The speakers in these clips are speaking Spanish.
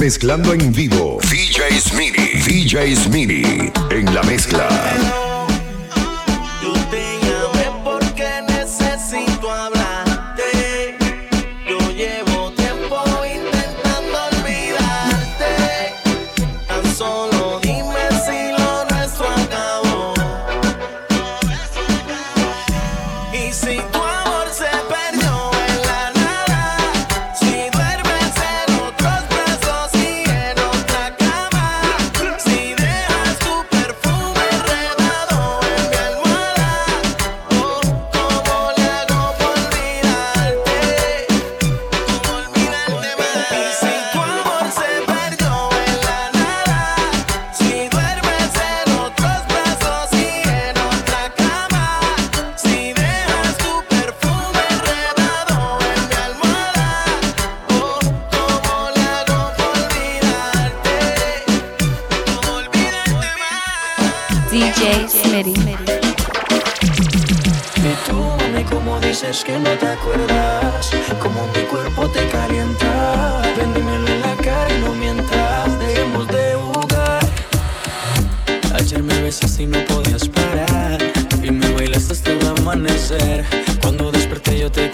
Mezclando en vivo. DJ Smitty. DJ Smitty. En la mezcla.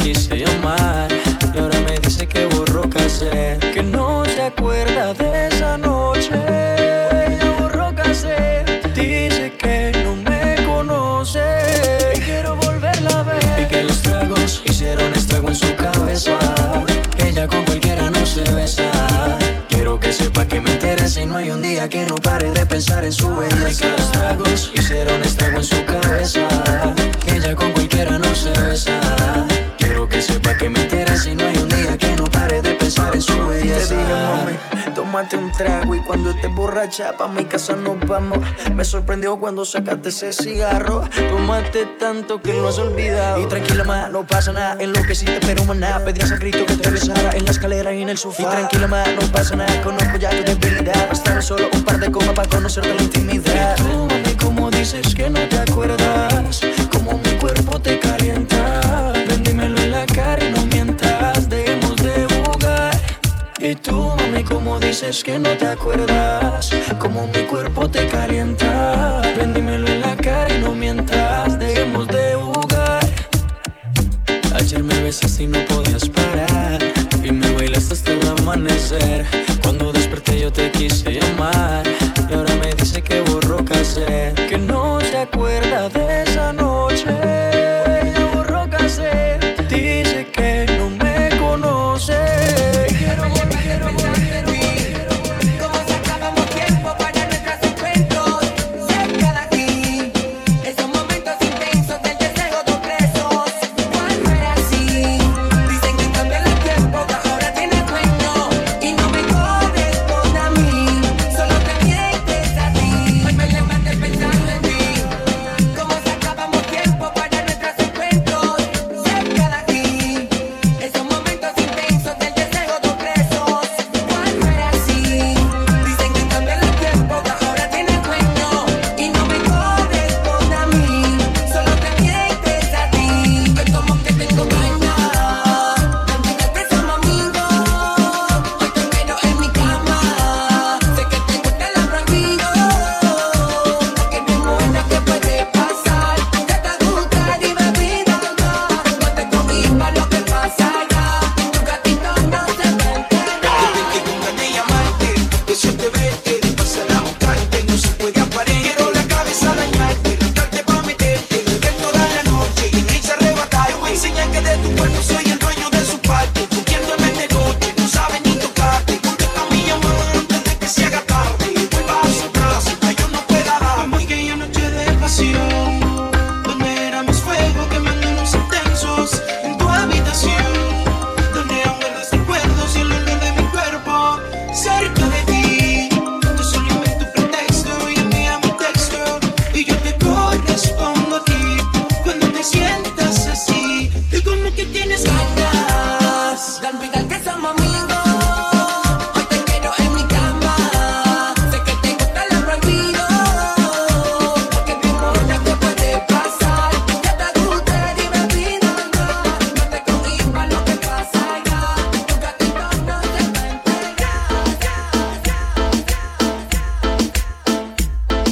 quise llamar y ahora me dice que borró casé, que no se acuerda de esa noche. Ella borró casé, dice que no me conoce y quiero volverla a ver. Y que los tragos hicieron estrago en su cabeza. Que Ella con cualquiera no se besa. Quiero que sepa que me interesa y no hay un día que no pare de pensar en su belleza. Y que los tragos hicieron estrago en su cabeza pa' mi casa nos vamos. Me sorprendió cuando sacaste ese cigarro. Tomaste tanto que lo has olvidado. Y tranquila, ma, no pasa nada. En lo que sí te espero, maná. Pedías a grito que te besara en la escalera y en el sofá. Y tranquila, ma, no pasa nada. Conozco ya tu debilidad. Bastar solo un par de comas para conocerte la intimidad. Y tú, como dices que no te acuerdas. Como mi cuerpo te calienta. Vendímelo en la cara y no mientas. Dejemos de jugar. Y tú, mami, como dices que no te acuerdas como mi cuerpo te calienta. Vendímelo en la cara y no mientas, dejemos de jugar. Ayer me besas y no podías parar. Y me bailaste hasta el amanecer. Cuando desperté yo te quise llamar. Y ahora me dice que borró casé. Que no se acuerda de esa noche.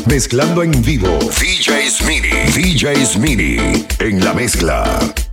mezclando en vivo. DJ Smitty. DJ Smitty en la mezcla.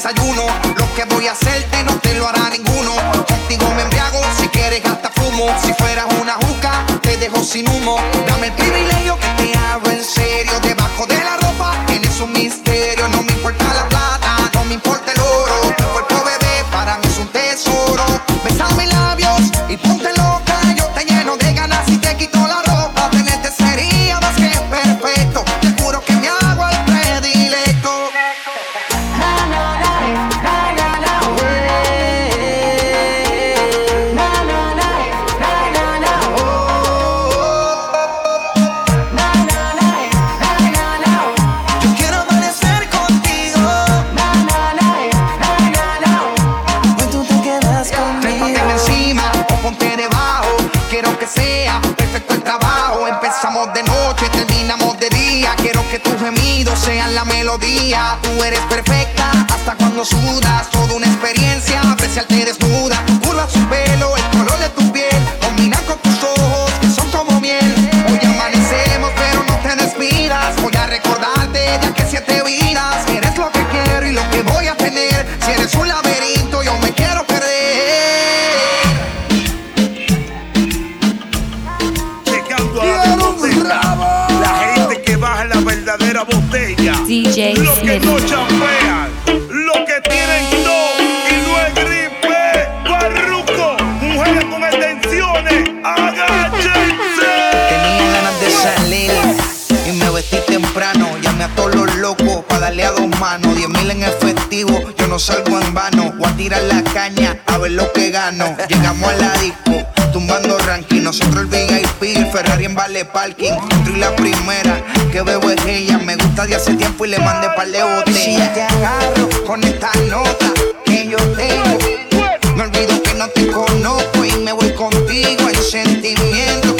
desayuno. Lo que voy a hacerte no te lo hará ninguno. Contigo me embriago, si quieres hasta fumo. Si fueras una juca, te dejo sin humo. Dame el privilegio Tú eres perfecta hasta cuando sudas. parking. Y la primera que bebo es ella. Me gusta de hace tiempo y le mandé par de botellas. Si te agarro con esta nota que yo tengo, me olvido que no te conozco y me voy contigo en sentimiento.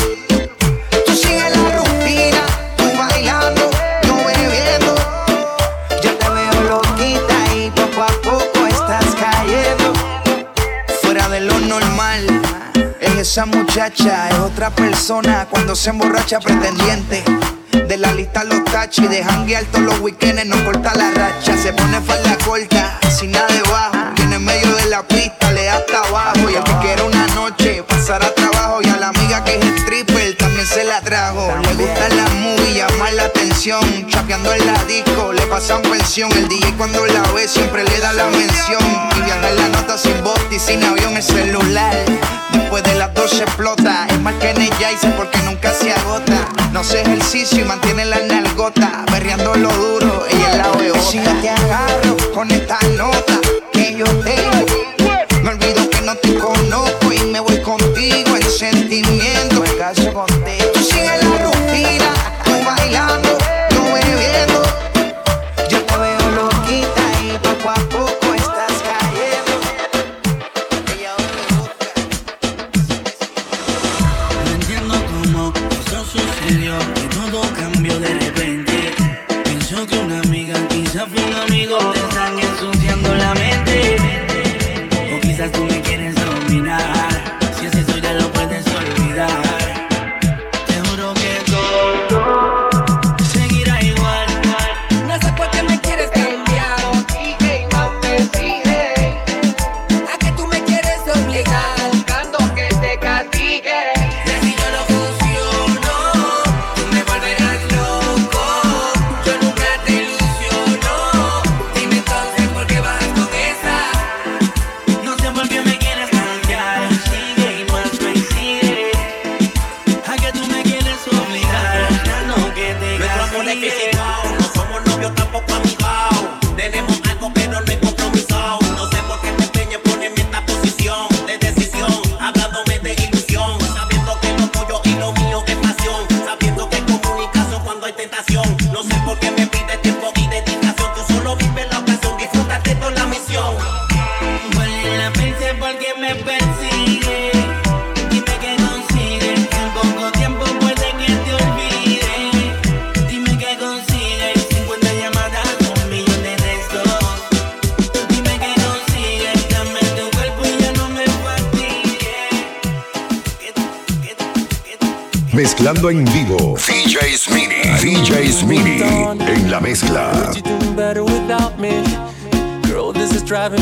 Tú sigues la rutina, tú bailando, yo bebiendo. Yo te veo loquita y poco a poco estás cayendo. Fuera de lo normal, es esa muchacha, es otra persona se emborracha pretendiente. De la lista los tachis, de janguear todos los weekends, no corta la racha. Se pone falda corta, sin nada debajo. Y en medio de la pista le da hasta abajo. Y el que quiera una noche pasar a trabajo. Y a la amiga que es stripper también se la trajo. Atención. Chapeando en la disco, le pasan pensión. El DJ cuando la ve siempre le da la mención. Y viajar la nota sin bote y sin avión el celular. Después de las 12 explota. Es más que en y porque nunca se agota. No hace ejercicio y mantiene la nalgota. Berreando lo duro, ella es la veo. Si no te agarro con esta nota que yo tengo.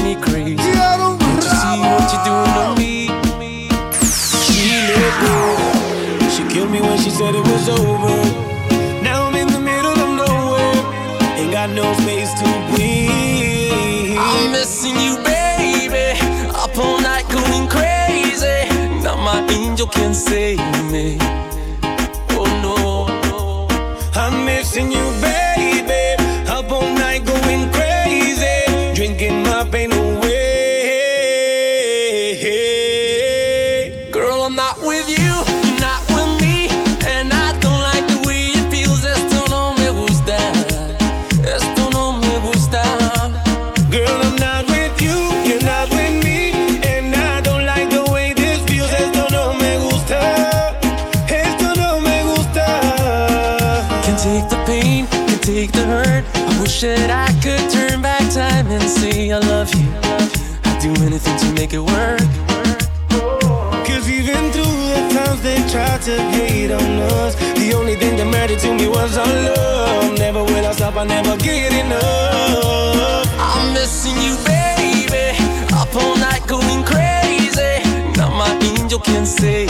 Me crazy. Can't you see what you're doing to me? She let go. She killed me when she said it was over. Now I'm in the middle of nowhere. Ain't got no space to breathe. I'm missing you, baby. Up all night going crazy. Now my angel can save me. Oh no. I'm missing you, make work. Cause even through the times they tried to hate on us, the only thing that mattered to me was our love. Never will I stop, I never get enough. I'm missing you, baby. Up all night going crazy. Now my angel can save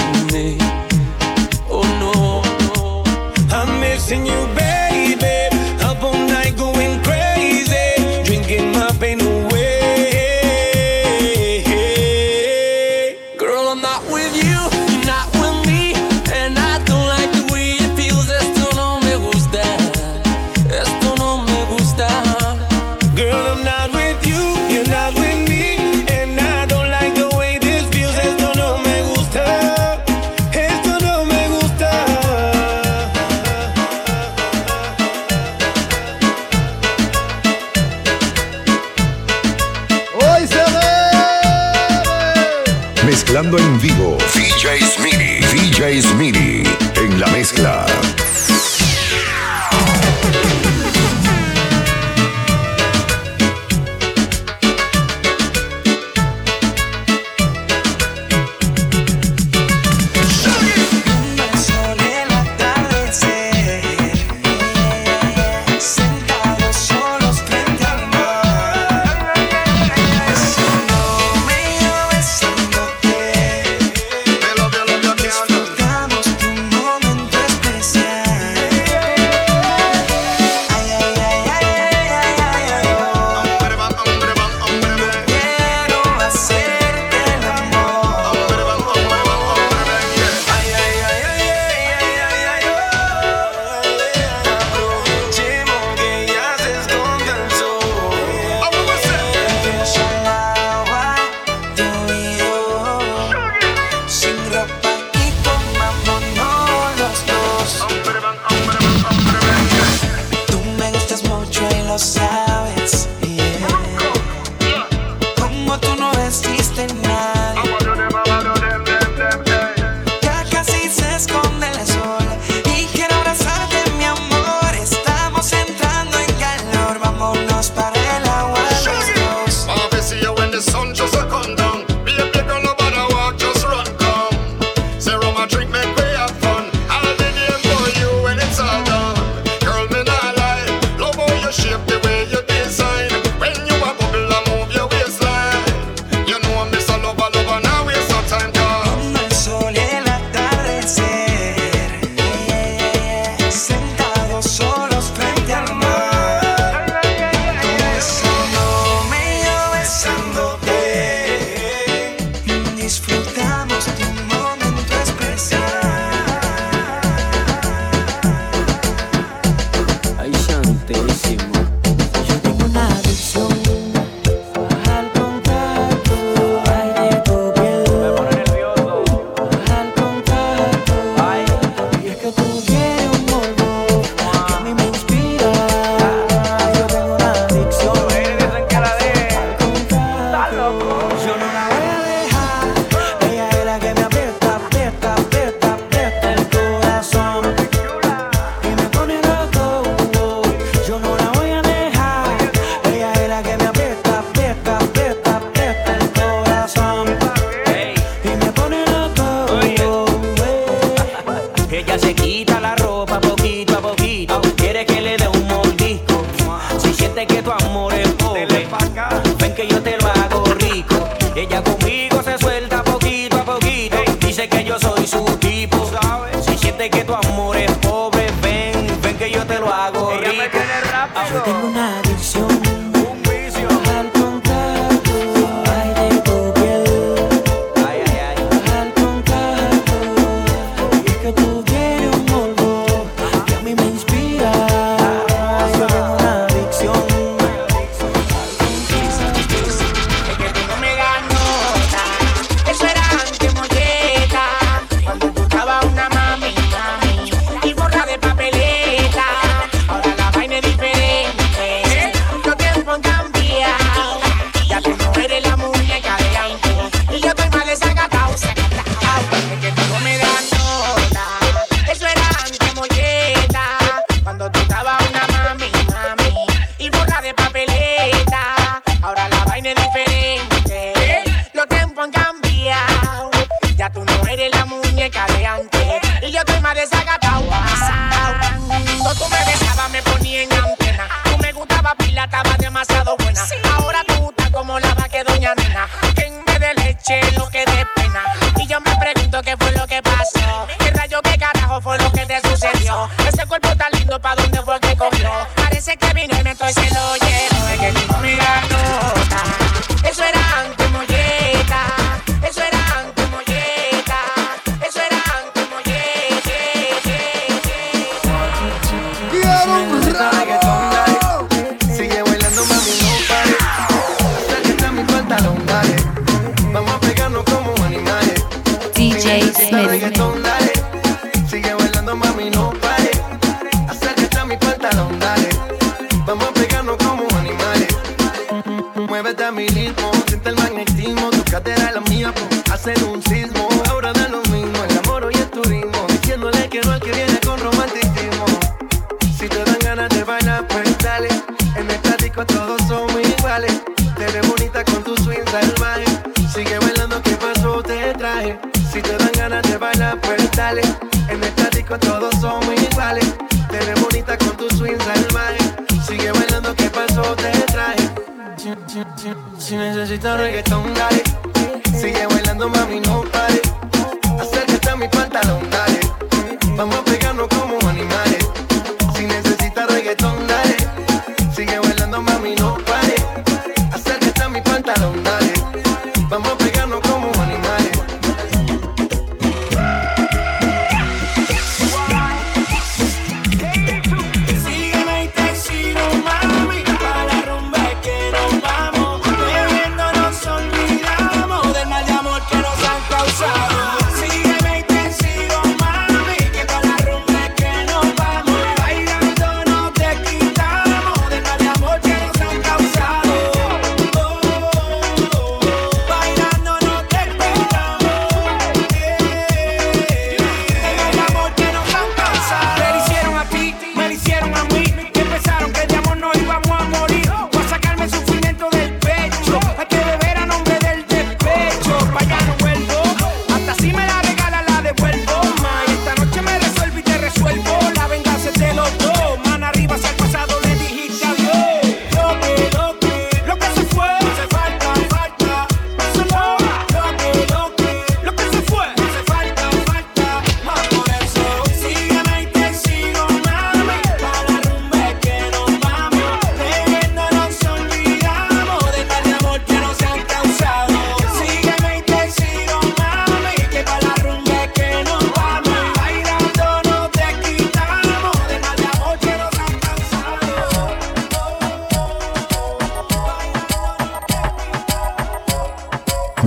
de que tu amor Ese cuerpo está lindo, ¿pa' dónde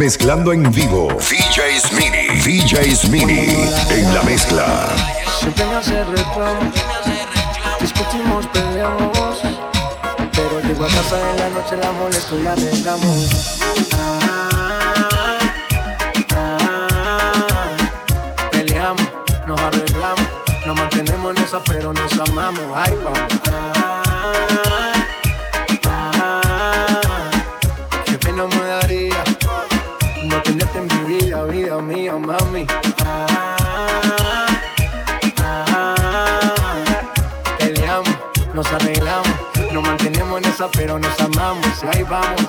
Mezclando en vivo. DJ Smini. DJ Smini. En la mezcla. Siempre me hace reclamo. Discutimos, peleamos. Pero llego a casa en la noche, la molesto y la arreglamos. Peleamos, nos arreglamos. Nos mantenemos en esa, pero nos amamos. Ay, vamos. Pero nos amamos. Y ahí vamos.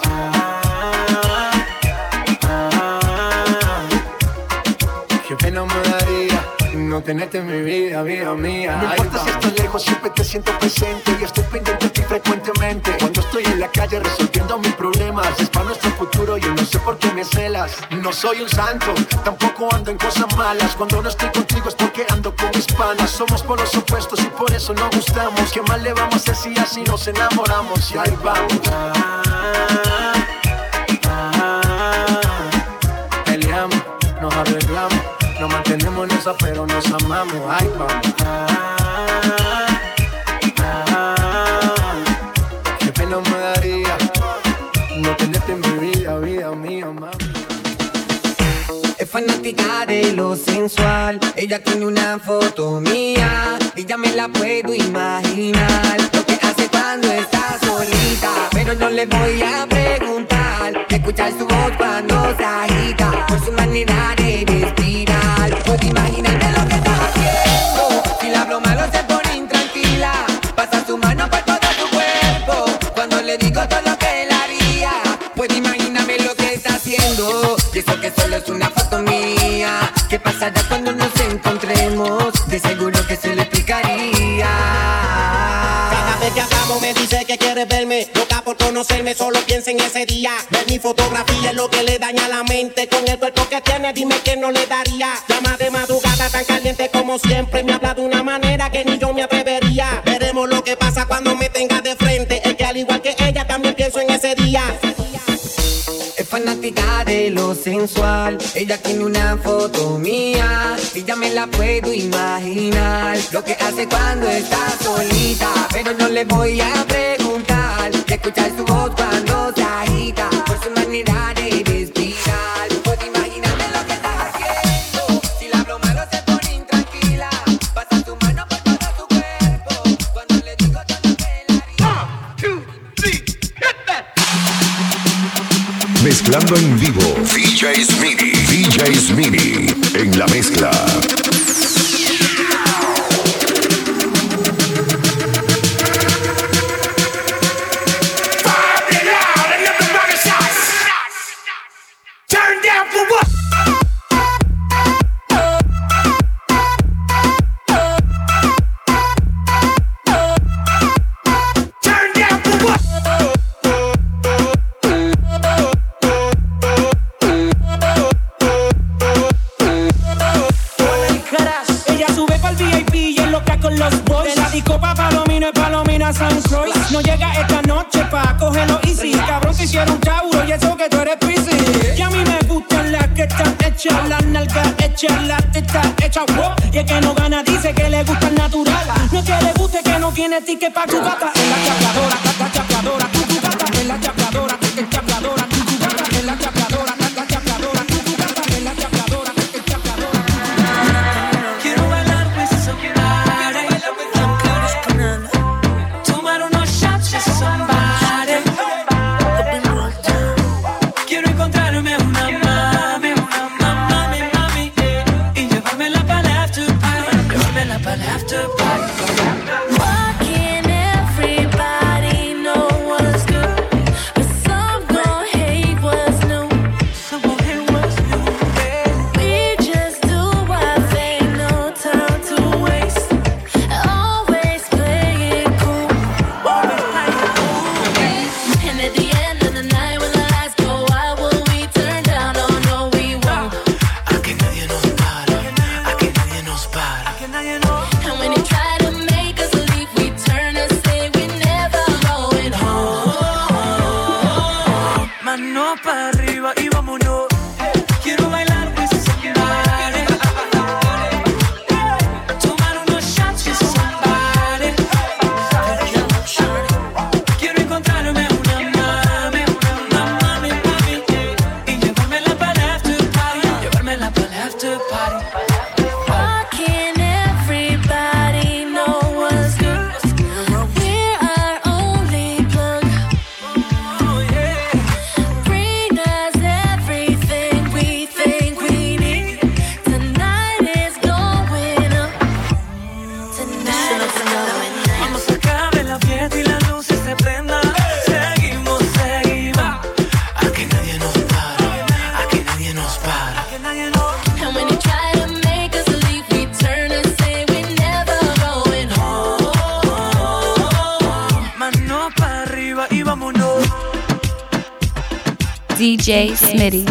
No tenerte en mi vida, vida mía. No importa si estás lejos, siempre te siento presente y estoy pendiente de ti frecuentemente. Cuando estoy en la calle resolviendo mis problemas, es para nuestro futuro. Yo no sé por qué me celas. No soy un santo, tampoco ando en cosas malas. Cuando no estoy contigo es porque ando con mis panas. Somos por los opuestos y por eso no gustamos. ¿Qué más le vamos a hacer si así nos enamoramos? Y ahí vamos. Peleamos, nos arreglamos, nos mantenemos en esa, pero nos amamos. Ay, vamos. Qué pena me daría no tenerte en mi vida, vida mía, mami. Es fanática de lo sensual. Ella tiene una foto mía y ya me la puedo imaginar. Cuando está solita, pero no le voy a preguntar. Escuchar su voz cuando se agita, por su manera de respirar. Puedo imaginarme lo que está haciendo. Si la hablo malo se pone intranquila, pasa su mano por todo su cuerpo. Cuando le digo todo lo que él haría, puedo imaginarme lo que está haciendo. Y eso que solo es una foto mía. ¿Qué pasará cuando nos encontremos? De seguro conocerme, solo piensa en ese día. Ver mi fotografía es lo que le daña la mente. Con el cuerpo que tiene, dime que no le daría. Llama de madrugada tan caliente como siempre. Me habla de una manera que ni yo me atrevería. Veremos lo que pasa cuando me tenga de frente. Es que al igual que ella también pienso en ese día fanática de lo sensual. Ella tiene una foto mía y ya me la puedo imaginar. Lo que hace cuando está solita, pero no le voy a preguntar. Escuchar su voz cuando se agita, por su manera de respirar. Mezclando en vivo. DJ Smini. DJ Smini. En la mezcla. Tiene ticket pa' tu gata. La chapeadora, la chapeadora, DJ Smitty.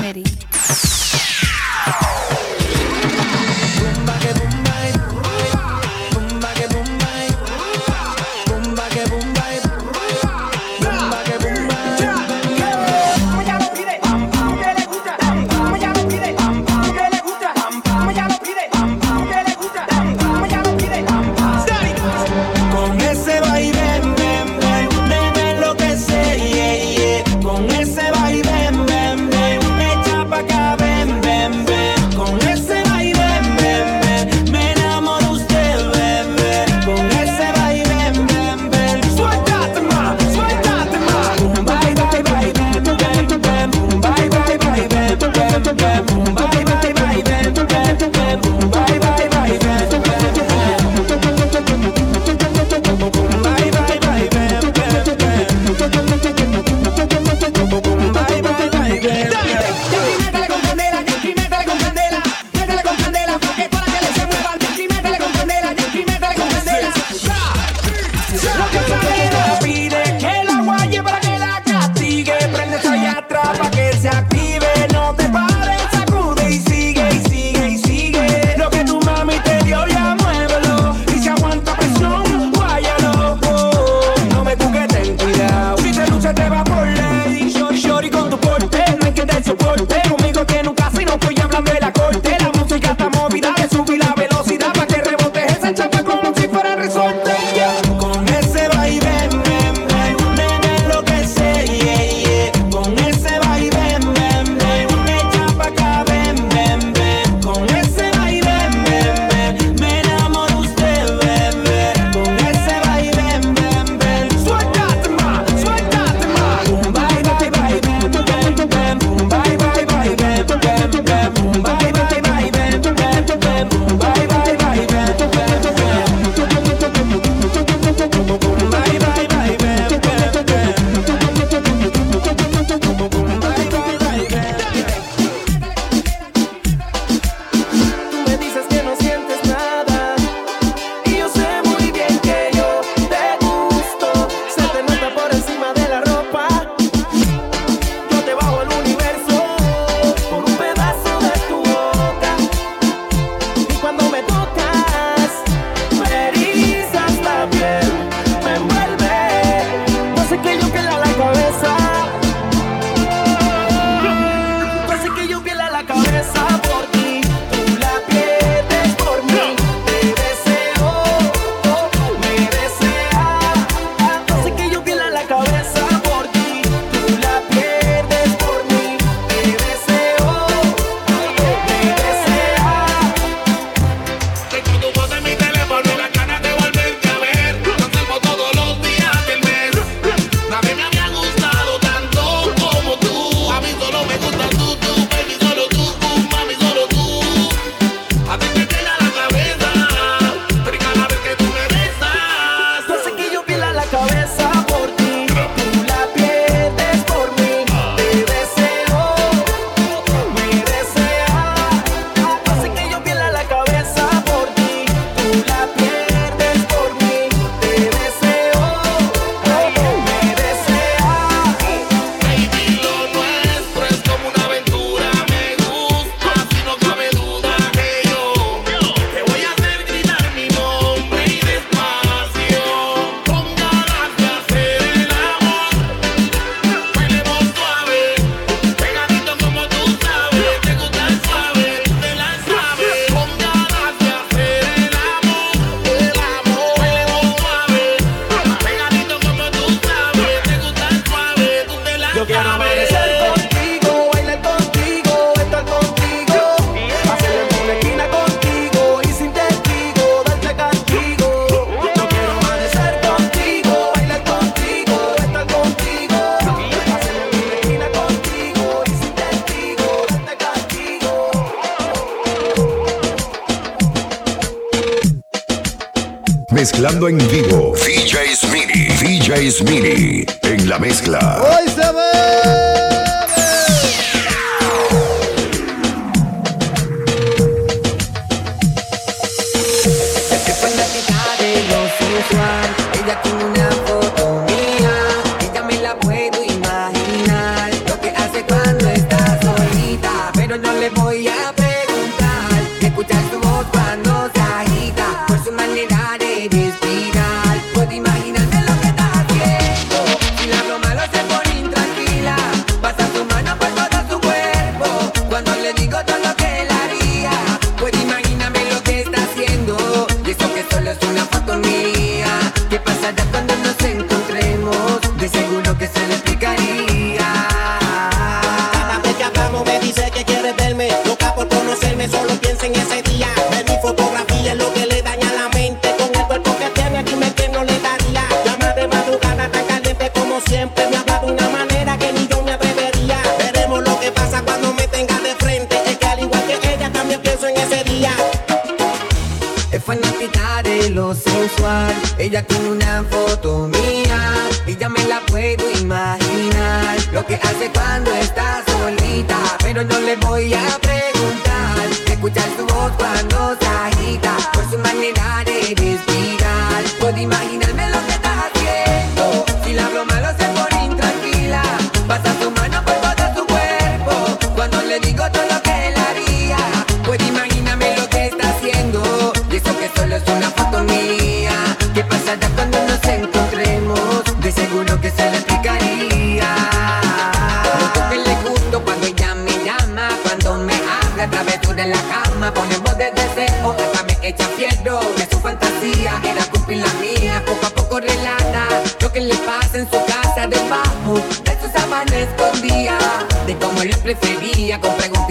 cuando ella me llama cuando me habla travesura en la cama. Ponemos de deseo esta me echa fiel lo que su fantasía. Era cumplir la mía poco a poco relata lo que le pasa en su casa de mamu de sus sabana escondía. De cómo le prefería con pego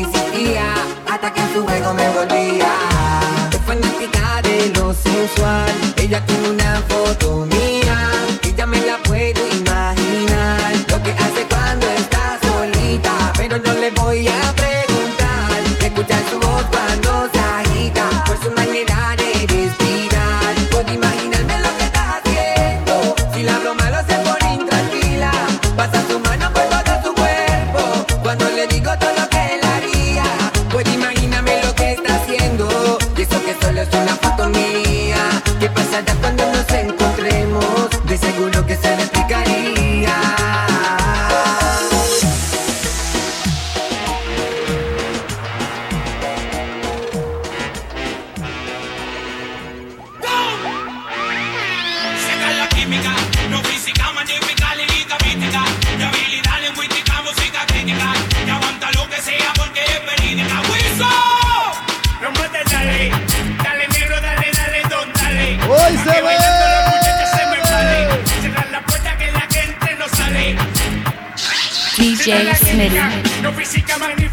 hasta que a su ruego me volvía. DJ Smitty.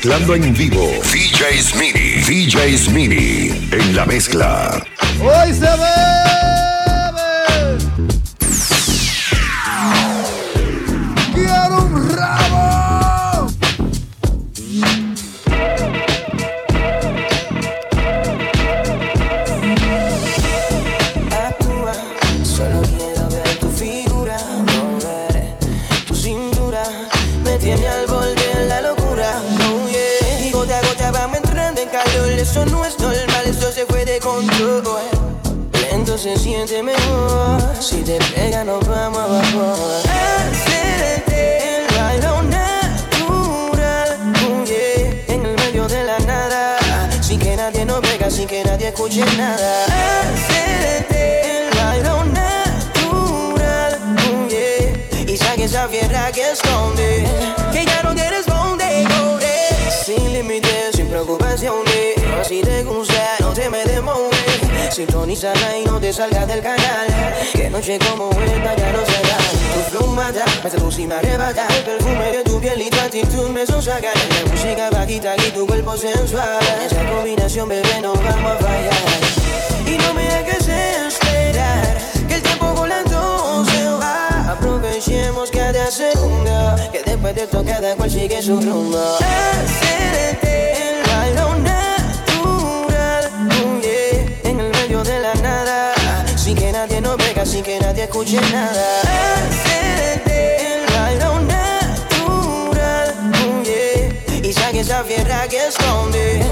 mezclando en vivo. DJ Mini, DJ Mini en la mezcla. Hoy se ve. Si te pega, nos vamos abajo. Hacerte el natural. oh En el medio de la nada. Sin que nadie nos pega, sin que nadie escuche nada. Hacerte el baile natural. oh yeah, Y saque esa fierra que esconde. Que ya no te responde. corre. Sin límites, sin preocupaciones. Si te gusta, no te me demores. Sintonízala y no te salgas del canal. Que noche como esta ya no será. Tu flow mata, me seduce y me arrebata. El perfume de tu piel y tu actitud me sonsaca. La música bajita y tu cuerpo sensual. Esa combinación, bebé, no vamos a fallar. Y no me dejes esperar. Que el tiempo volando se va. Aprovechemos cada segundo. Que después de esto cada cual sigue su rumbo. El baile de la nada. Sin que nadie nos vea, sin que nadie escuche nada. Natural. oh yeah, Y saque esa fierra que esconde.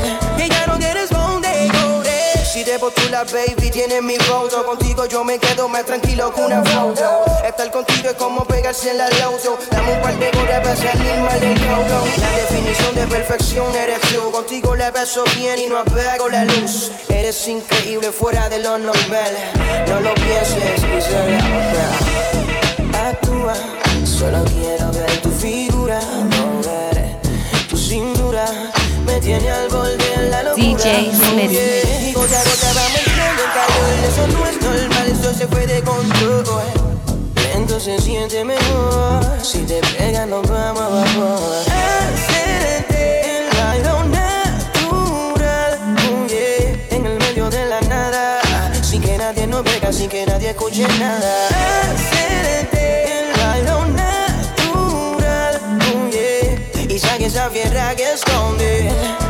No. Si te postula, baby, tienes mi foto. Contigo yo me quedo más tranquilo que una foto. Estar contigo es como pegarse en la lauto. Dame un par de horas para salir mal del coco. La definición de perfección eres tú. Contigo la paso bien y no apago la luz. Eres increíble fuera de lo normal. No lo pienses y se Actúa, solo quiero ver tu figura. Mover tu cintura. Me tiene al borde en la locura. DJ Smith. Y gota a gota vamos entrando en calor. Eso no es normal, eso se fue de control. Lento se siente mejor. Si te pega, nos vamos abajo. Hacerte el baile natural. oh yeah, En el medio de la nada. Sin que nadie nos pega, sin que nadie escuche nada. Hacerte el baile natural. oh yeah, Y saque esa fierra que esconde.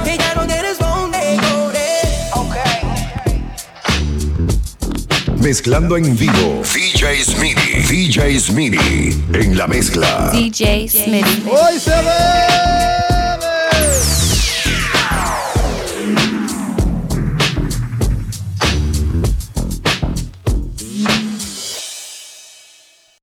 Mezclando en vivo. DJ Smitty. DJ Smitty. En la mezcla. DJ Smitty. Hoy se ve.